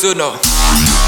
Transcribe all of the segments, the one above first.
Sonore.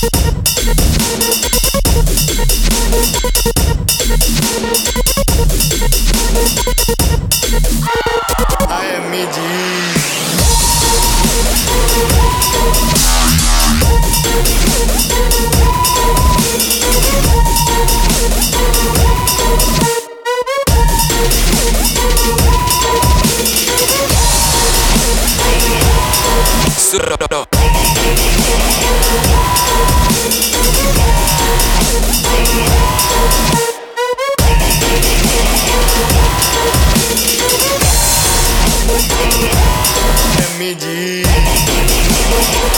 Suno. MD. Yeah.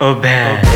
oh bad.